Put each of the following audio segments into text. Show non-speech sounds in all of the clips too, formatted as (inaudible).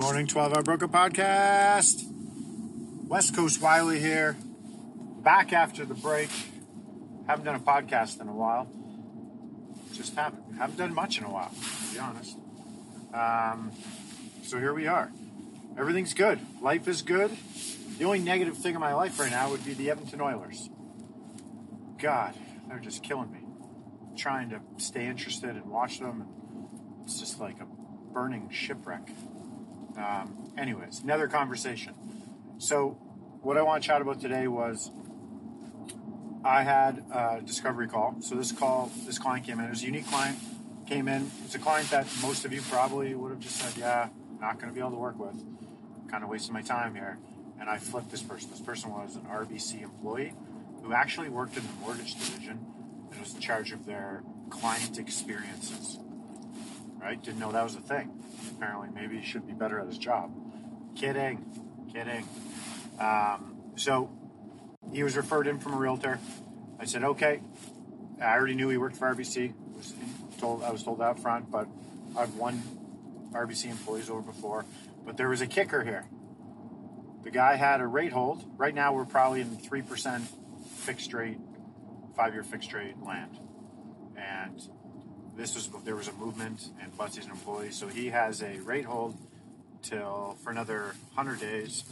Morning, 12 Hour Broker Podcast. West Coast Wiley here. Back after the break. Haven't done a podcast in a while. Just haven't. Haven't done much in a while, to be honest. Um, so here we are. Everything's good. Life is good. The only negative thing in my life right now would be the Edmonton Oilers. God, they're just killing me. I'm trying to stay interested and watch them. It's just like a burning shipwreck. Um, anyways, another conversation. So, what I want to chat about today was I had a discovery call. So this call, this client came in. It was a unique client. Came in. It's a client that most of you probably would have just said, "Yeah, not going to be able to work with." Kind of wasting my time here. And I flipped this person. This person was an RBC employee who actually worked in the mortgage division and was in charge of their client experiences. Right? Didn't know that was a thing. Apparently, maybe he should be better at his job. Kidding, kidding. Um, so he was referred in from a realtor. I said, okay. I already knew he worked for RBC. Was told I was told out front, but I've won RBC employees over before. But there was a kicker here. The guy had a rate hold. Right now, we're probably in three percent fixed rate, five-year fixed rate land, and this was there was a movement, and Butsy's an employee, so he has a rate hold till for another 100 days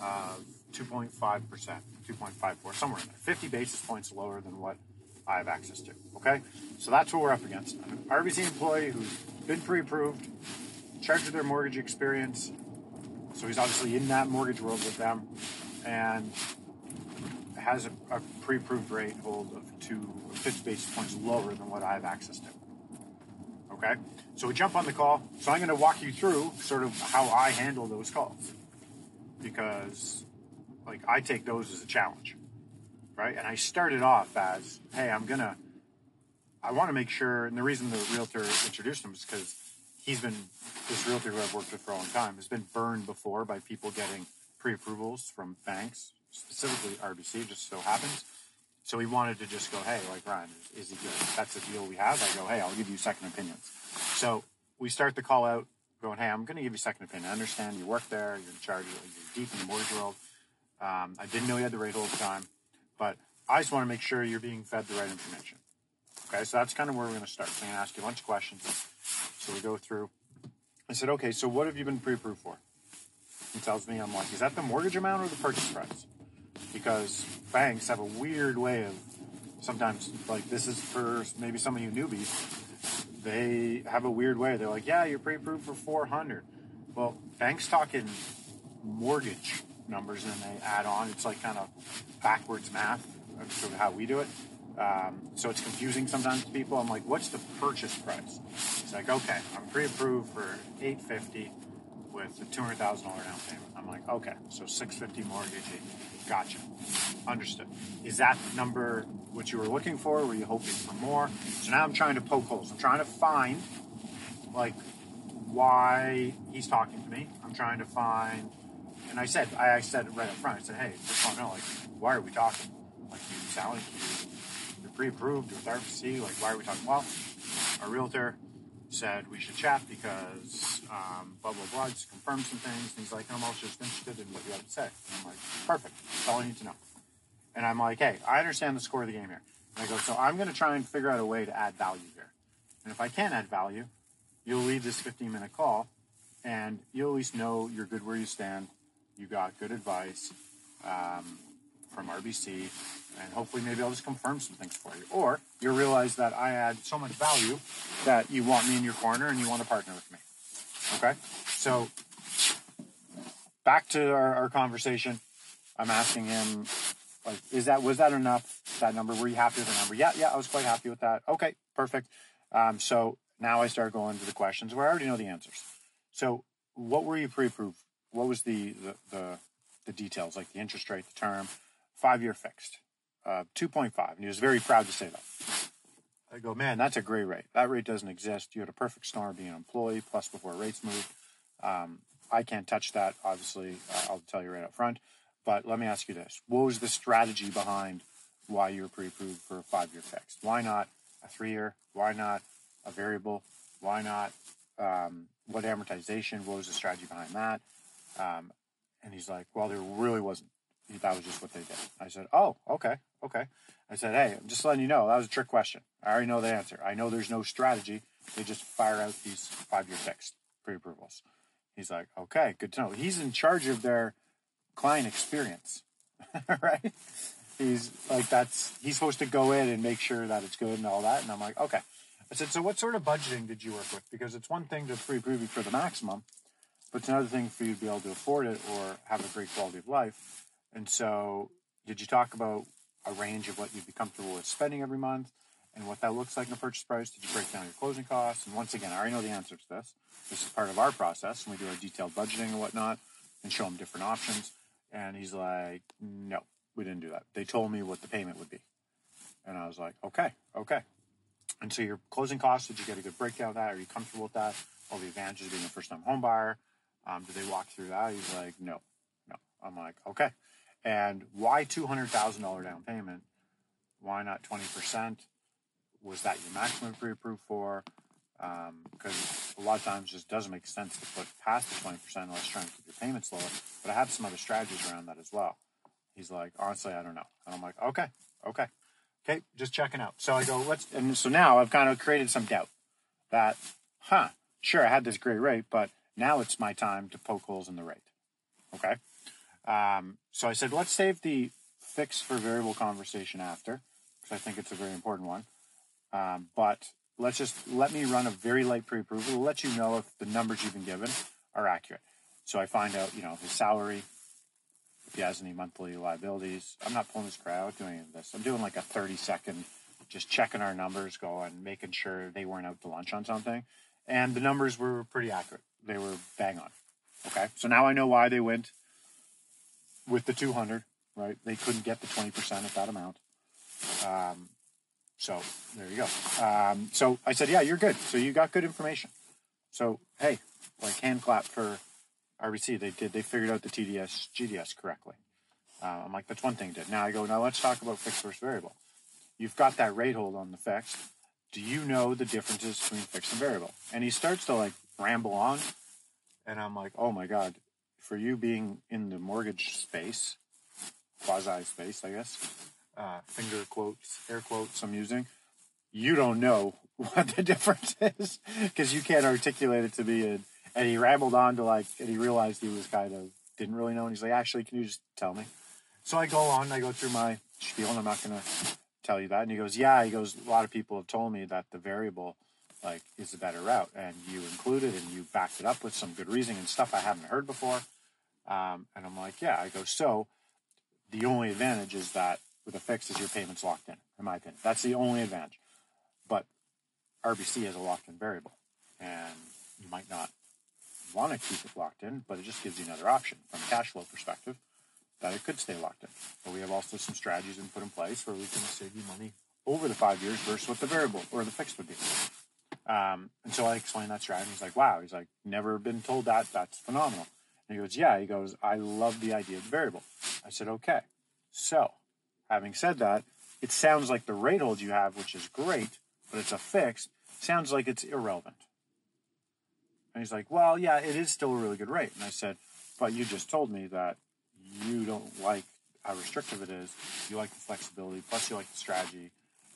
of 2.5%, 2.54, somewhere in there, 50 basis points lower than what I have access to. Okay, so that's what we're up against. An RBC employee who's been pre-approved, charged with their mortgage experience, so he's obviously in that mortgage world with them, and has a, a pre-approved rate hold of two 50 basis points lower than what I have access to. Okay, so we jump on the call. So I'm going to walk you through sort of how I handle those calls because, like, I take those as a challenge, right? And I started off as, hey, I'm gonna, I want to make sure, and the reason the realtor introduced him is because he's been this realtor who I've worked with for a long time has been burned before by people getting pre-approvals from banks, specifically RBC, just so happens so he wanted to just go, hey, like Ryan, is, is he good? That's the deal we have. I go, hey, I'll give you second opinions. So we start the call out going, hey, I'm going to give you second opinion. I understand you work there, you're in charge, you're deep in the mortgage world. Um, I didn't know you had the all the time, but I just want to make sure you're being fed the right information. Okay, so that's kind of where we're going to start. So I'm going to ask you a bunch of questions. So we go through. I said, okay, so what have you been pre-approved for? He tells me, I'm like, is that the mortgage amount or the purchase price? Because banks have a weird way of sometimes like this is for maybe some of you newbies. They have a weird way. They're like yeah you're pre-approved for 400 well banks talking mortgage numbers and they add on. It's like kind of backwards math of sort of how we do it. Um, so it's confusing sometimes to people. I'm like what's the purchase price? It's like okay i'm pre-approved for 850 with a $200000 down payment i'm like okay so 650 mortgage Gotcha. Understood. Is that number what you were looking for? Were you hoping for more? So now I'm trying to poke holes. I'm trying to find like why he's talking to me. I'm trying to find, and I said, I, I said right up front. I said, hey, just want to know, like, why are we talking? Like, you sound like you, you're pre-approved with RBC. Like, why are we talking? Well, our realtor said we should chat because um, blah blah blah. Just confirm some things. And he's like, I'm also just interested in what you have to say. And I'm like, perfect. That's all I need to know. And I'm like, hey, I understand the score of the game here. And I go, so I'm going to try and figure out a way to add value here. And if I can add value, you'll leave this 15 minute call, and you'll at least know you're good where you stand. You got good advice. Um, from RBC, and hopefully maybe I'll just confirm some things for you. Or you'll realize that I add so much value that you want me in your corner and you want to partner with me. Okay? So back to our, our conversation. I'm asking him, like, is that was that enough? That number? Were you happy with the number? Yeah, yeah, I was quite happy with that. Okay, perfect. Um, so now I start going to the questions where I already know the answers. So what were you pre-approved what was the the the, the details, like the interest rate, the term, five year fixed, uh, two point five, and he was very proud to say that. I go, man, that's a great rate. That rate doesn't exist. You had a perfect storm being an employee, plus before rates moved. Um, I can't touch that, obviously. Uh, I'll tell you right up front. But let me ask you this: What was the strategy behind why you were pre-approved for a five-year fixed? Why not a three-year? Why not a variable? Why not um, what amortization? What was the strategy behind that? Um, and he's like, well, there really wasn't. That was just what they did. I said, oh, okay, okay. I said, hey, I'm just letting you know that was a trick question. I already know the answer. I know there's no strategy. They just fire out these five-year fixed pre-approvals. He's like, okay, good to know. He's in charge of their client experience, (laughs) right? He's like, that's, he's supposed to go in and make sure that it's good and all that. And I'm like, okay. I said, so what sort of budgeting did you work with? Because it's one thing to pre-approve you for the maximum, but it's another thing for you to be able to afford it or have a great quality of life. And so, did you talk about a range of what you'd be comfortable with spending every month and what that looks like in a purchase price? Did you break down your closing costs? And once again, I already know the answer to this. This is part of our process, and we do our detailed budgeting and whatnot, and show them different options. And he's like, "No, we didn't do that. They told me what the payment would be." And I was like, "Okay, okay." And so your closing costs, did you get a good breakdown of that? Are you comfortable with that? All the advantages of being a first time home buyer. Um, did they walk through that? He's like, no, no. I'm like, okay. And why $200,000 down payment? Why not 20%? Was that your maximum pre approved for? Because um, a lot of times it just doesn't make sense to put past the 20% unless trying to keep your payments lower. But I have some other strategies around that as well. He's like, honestly, I don't know. And I'm like, okay, okay. Okay, just checking out. So I go, let's, and so now I've kind of created some doubt that, huh, sure, I had this great rate, but now it's my time to poke holes in the rate. Okay. Um, so I said, let's save the fix for variable conversation after, because I think it's a very important one. Um, but let's just let me run a very light pre-approval to let you know if the numbers you've been given are accurate. So I find out, you know, his salary, if he has any monthly liabilities. I'm not pulling his crowd doing this. I'm doing like a 30 second, just checking our numbers, going, making sure they weren't out to lunch on something. And the numbers were pretty accurate. They were bang on. Okay. So now I know why they went with the 200, right? They couldn't get the 20% at that amount. Um, so there you go. Um, so I said, yeah, you're good. So you got good information. So, hey, like hand clap for RBC, they did. They figured out the TDS, GDS correctly. Uh, I'm like, that's one thing. Did now I go. Now let's talk about fixed versus variable. You've got that rate hold on the fixed. Do you know the differences between fixed and variable? And he starts to like ramble on, and I'm like, oh my god, for you being in the mortgage space, quasi space, I guess, uh, finger quotes, air quotes I'm using, you don't know (laughs) what the difference is because you can't articulate it to me and and he rambled on to like, and he realized he was kind of didn't really know. And he's like, actually, can you just tell me? So I go on, I go through my spiel, and I'm not going to tell you that. And he goes, yeah. He goes, a lot of people have told me that the variable like is the better route, and you included and you backed it up with some good reasoning and stuff I haven't heard before. Um, and I'm like, yeah. I go, so the only advantage is that with a fix is your payments locked in, in my opinion. That's the only advantage. But RBC has a locked in variable, and you might not want to keep it locked in, but it just gives you another option from a cash flow perspective that it could stay locked in. But we have also some strategies we put in place where we can save you money over the five years versus what the variable or the fixed would be. Um, and so I explained that strategy. He's like, wow. He's like, never been told that. That's phenomenal. And he goes, yeah. He goes, I love the idea of the variable. I said, okay. So having said that, it sounds like the rate hold you have, which is great, but it's a fixed, sounds like it's irrelevant. And he's like, well, yeah, it is still a really good rate. And I said, but you just told me that you don't like how restrictive it is. You like the flexibility, plus you like the strategy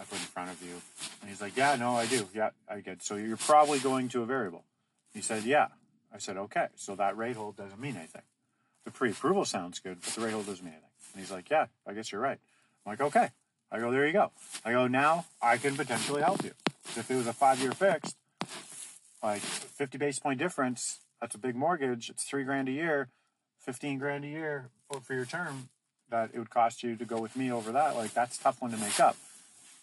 I put in front of you. And he's like, yeah, no, I do. Yeah, I get. So you're probably going to a variable. He said, yeah. I said, okay. So that rate hold doesn't mean anything. The pre-approval sounds good, but the rate hold doesn't mean anything. And he's like, yeah, I guess you're right. I'm like, okay. I go, there you go. I go, now I can potentially help you. If it was a five-year fixed, like 50 basis point difference, that's a big mortgage. It's three grand a year, 15 grand a year for, for your term that it would cost you to go with me over that. Like that's tough one to make up.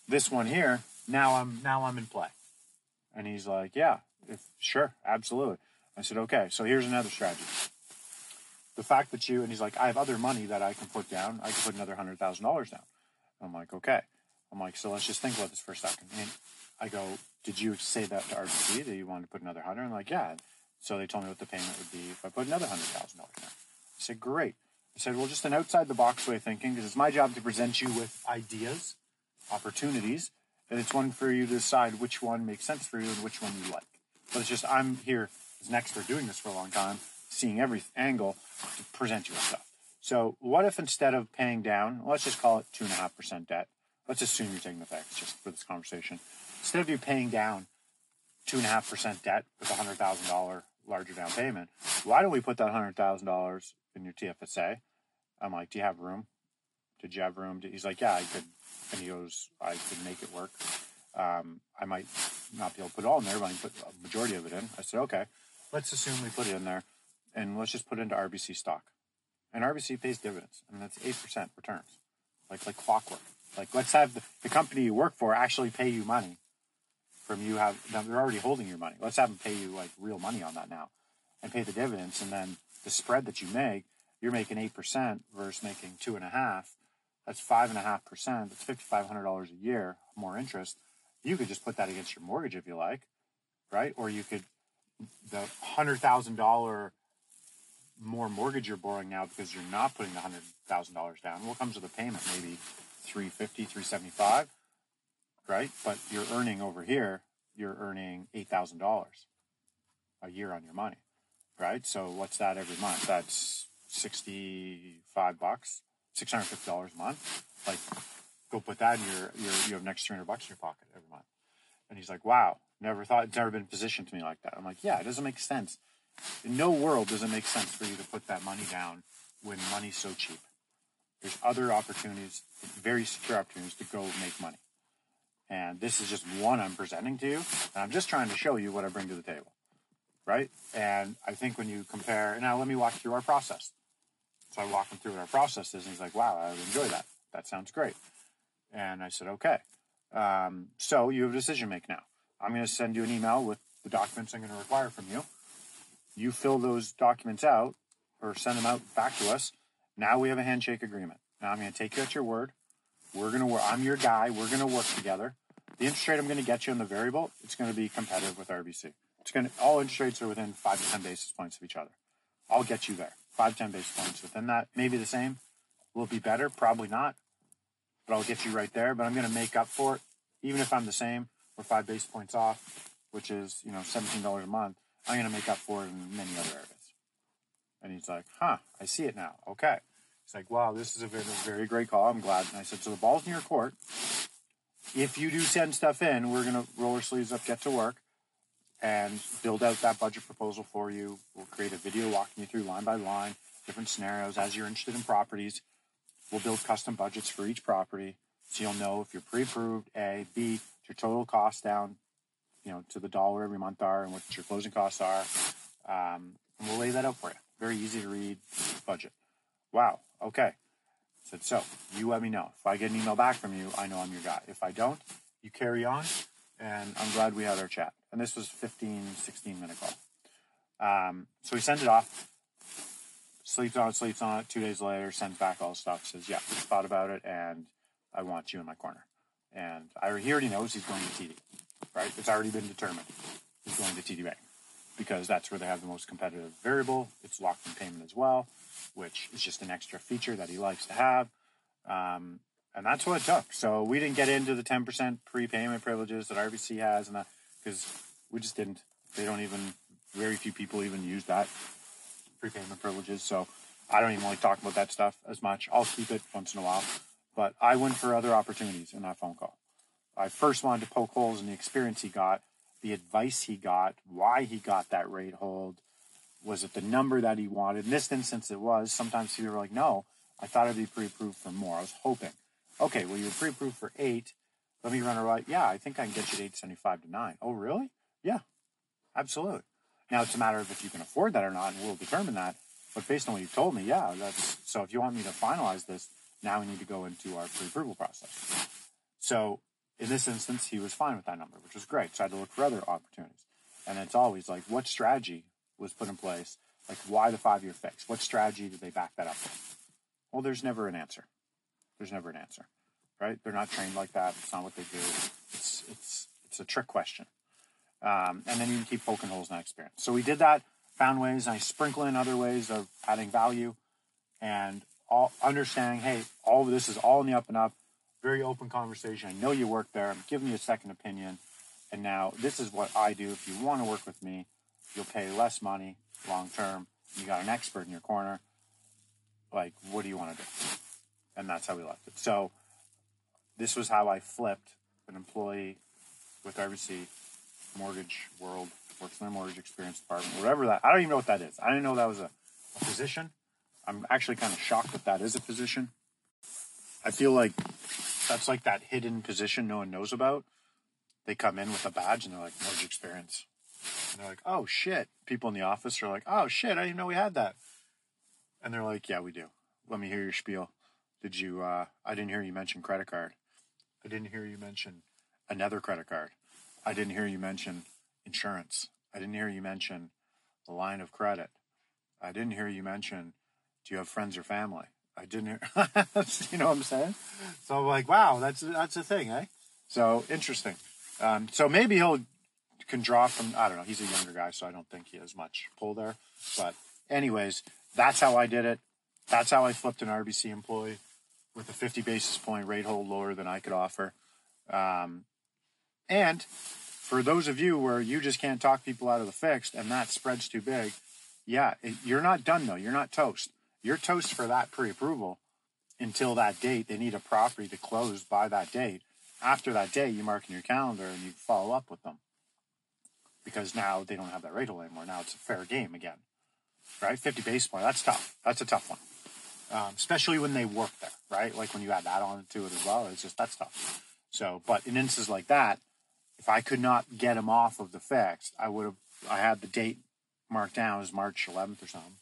This one here, now I'm, now I'm in play. And he's like, yeah, if sure, absolutely. I said, okay, so here's another strategy. the fact that you, and he's like, I have other money that I can put down. I can put another $100,000 down. I'm like, okay. I'm like, so let's just think about this for a second. And I go, did you say that to RBC that you wanted to put another 100? I'm like, yeah. So they told me what the payment would be if I put another $100,000 down. I said, great. I said, well, just an outside the box way of thinking, because it's my job to present you with ideas, opportunities, and it's one for you to decide which one makes sense for you and which one you like. But it's just, I'm here as an expert doing this for a long time, seeing every angle to present you with stuff. So what if instead of paying down, let's just call it two and a half percent debt. Let's assume you're taking the fix just for this conversation. Instead of you paying down two and a half percent debt with a hundred thousand dollar larger down payment, why don't we put that hundred thousand dollars in your TFSA? I'm like, do you have room? Did you have room? He's like, yeah, I could. And he goes, I could make it work. Um, I might not be able to put it all in there, but I can put a majority of it in. I said, okay, let's assume we put it in there and let's just put it into RBC stock. And RBC pays dividends, and that's 8% returns, like, like clockwork. Like, let's have the, the company you work for actually pay you money from you have, they're already holding your money. Let's have them pay you like real money on that now and pay the dividends. And then the spread that you make, you're making 8% versus making two and a half. That's five and a half percent. That's $5,500 a year more interest. You could just put that against your mortgage if you like, right? Or you could, the $100,000 more mortgage you're borrowing now because you're not putting the $100,000 down. What comes with a payment? Maybe 350, 375, right? But you're earning over here, you're earning $8,000 a year on your money, right? So what's that every month? That's 65 bucks, $650 a month. Like go put that in your, your you have next 300 bucks in your pocket every month. And he's like, wow, never thought, it's never been positioned to me like that. I'm like, yeah, it doesn't make sense. In no world does it make sense for you to put that money down when money's so cheap. There's other opportunities, very secure opportunities to go make money. And this is just one I'm presenting to you. And I'm just trying to show you what I bring to the table. Right? And I think when you compare, now let me walk through our process. So I walk him through what our process is, and he's like, wow, I enjoy that. That sounds great. And I said, okay. Um, so you have a decision to make now. I'm going to send you an email with the documents I'm going to require from you. You fill those documents out or send them out back to us. Now we have a handshake agreement. Now I'm going to take you at your word. We're going to work. I'm your guy. We're going to work together. The interest rate I'm going to get you on the variable, it's going to be competitive with RBC. It's going to, all interest rates are within five to 10 basis points of each other. I'll get you there. Five, 10 basis points within that. Maybe the same. Will it be better? Probably not. But I'll get you right there. But I'm going to make up for it. Even if I'm the same or five basis points off, which is, you know, $17 a month, I'm going to make up for it in many other areas. And he's like, huh, I see it now. Okay. He's like, wow, this is a very, very great call. I'm glad. And I said, so the ball's in your court. If you do send stuff in, we're going to roll our sleeves up, get to work, and build out that budget proposal for you. We'll create a video walking you through line by line, different scenarios as you're interested in properties. We'll build custom budgets for each property so you'll know if you're pre-approved, A, B, your total cost down, you know, to the dollar every month are and what your closing costs are. Um, and we'll lay that out for you. Very easy to read budget. Wow. Okay. Said, so you let me know. If I get an email back from you, I know I'm your guy. If I don't, you carry on. And I'm glad we had our chat. And this was 15, 16 minute call. Um, so he sends it off, sleeps on it, sleeps on it. Two days later, sends back all the stuff, says, yeah, thought about it, and I want you in my corner. And I, he already knows he's going to TD, right? It's already been determined. He's going to TD Bank because that's where they have the most competitive variable. It's locked in payment as well, which is just an extra feature that he likes to have. Um, and that's what it took. So we didn't get into the 10% prepayment privileges that RBC has and because we just didn't. They don't even, very few people even use that prepayment privileges. So I don't even like talking about that stuff as much. I'll keep it once in a while, but I went for other opportunities in that phone call. I first wanted to poke holes in the experience he got the advice he got, why he got that rate hold. Was it the number that he wanted? In this instance, it was. Sometimes people were like, no, I thought it'd be pre approved for more. I was hoping. Okay, well, you're pre approved for eight. Let me run a right. Yeah, I think I can get you to 875 to nine. Oh, really? Yeah, absolutely. Now it's a matter of if you can afford that or not, and we'll determine that. But based on what you've told me, yeah, that's so. If you want me to finalize this, now we need to go into our pre-approval process. So in this instance, he was fine with that number, which was great. So I had to look for other opportunities. And it's always like, what strategy was put in place Like, why the five year fix? What strategy did they back that up with? Well, there's never an answer. There's never an answer, right? They're not trained like that. It's not what they do. It's it's it's a trick question. Um, and then you can keep poking holes in that experience. So we did that, found ways, and I sprinkle in other ways of adding value, and all understanding. Hey, all of this is all in the up and up. Very open conversation. I know you work there. I'm giving you a second opinion, and now this is what I do. If you want to work with me, you'll pay less money long term. You got an expert in your corner. Like, what do you want to do? And that's how we left it. So this was how I flipped an employee with RBC Mortgage World, works in their mortgage experience department, whatever that. I don't even know what that is. I didn't know that was a, a position. I'm actually kind of shocked that that is a position. I feel like that's like that hidden position no one knows about. They come in with a badge and they're like mortgage experience. And they're like, oh shit. People in the office are like, oh shit, I didn't know we had that. And they're like, yeah, we do. Let me hear your spiel. Did you, uh, I didn't hear you mention credit card. I didn't hear you mention another credit card. I didn't hear you mention insurance. I didn't hear you mention the line of credit. I didn't hear you mention, do you have friends or family? I didn't hear, (laughs) you know what I'm saying? So I'm like, wow, that's, that's a thing, eh? So interesting. Um, so maybe he'll can draw from, I don't know, he's a younger guy, so I don't think he has much pull there. But anyways, that's how I did it. That's how I flipped an RBC employee with a 50 basis point rate hold lower than I could offer. Um, and for those of you where you just can't talk people out of the fixed and that spread's too big, yeah, it, you're not done though. You're not toast. You're toast for that pre approval until that date. They need a property to close by that date. After that day, you mark in your calendar and you follow up with them because now they don't have that rate hold anymore. Now it's a fair game again, right? 50 basis point. That's tough. That's a tough one. Um, especially when they work there, right? Like when you add that on to it as well, it's just that's tough. So, but in instances like that, if I could not get them off of the fixed, I would have. I had the date marked down as March 11th or something,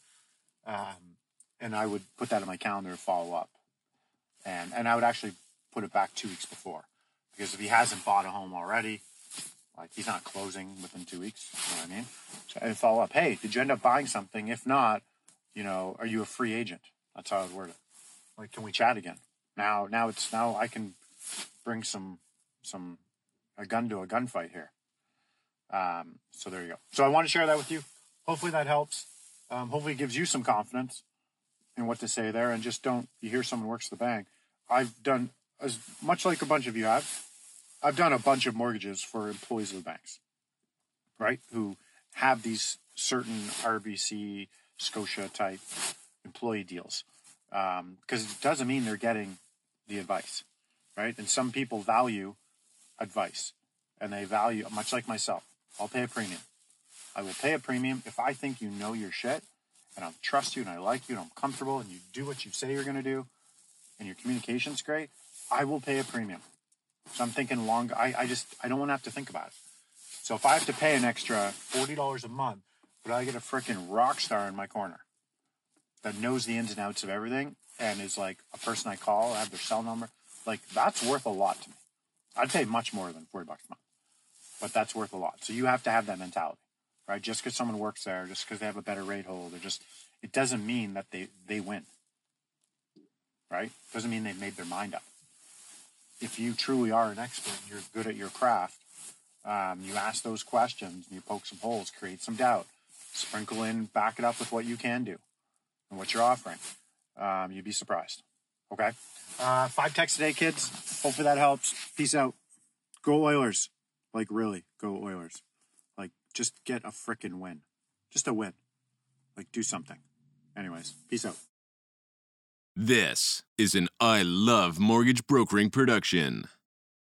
um, and I would put that in my calendar to follow up, and and I would actually put it back two weeks before, because if he hasn't bought a home already, like he's not closing within two weeks. You know what I mean? So I follow up. Hey, did you end up buying something? If not, you know, are you a free agent? That's how I would word it. Like, can we chat again? Now, now it's now I can bring some some a gun to a gunfight here. Um, so there you go. So I want to share that with you. Hopefully that helps. Um, hopefully it gives you some confidence in what to say there, and just don't you hear someone works the bank. I've done as much like a bunch of you have. I've done a bunch of mortgages for employees of the banks, right? Who have these certain RBC Scotia type employee deals because um, it doesn't mean they're getting the advice, right? And some people value advice and they value, much like myself, I'll pay a premium. I will pay a premium if I think you know your shit and I trust you and I like you and I'm comfortable and you do what you say you're going to do and your communication's great. I will pay a premium. So I'm thinking long. I, I just I don't want to have to think about it. So if I have to pay an extra forty dollars a month, but I get a freaking rock star in my corner that knows the ins and outs of everything and is like a person I call, I have their cell number. Like that's worth a lot to me. I'd pay much more than 40 bucks a month, but that's worth a lot. So you have to have that mentality, right? Just because someone works there, just because they have a better rate hold, or just, it doesn't mean that they, they win, right? Doesn't mean they've made their mind up. If you truly are an expert and you're good at your craft, um, you ask those questions and you poke some holes, create some doubt, sprinkle in, back it up with what you can do and what you're offering. Um, you'd be surprised. Okay. Uh, five texts a day, kids. Hopefully that helps. Peace out. Go Oilers. Like, really, go Oilers. Like, just get a freaking win. Just a win. Like, do something. Anyways, peace out. This is an I Love Mortgage Brokering production.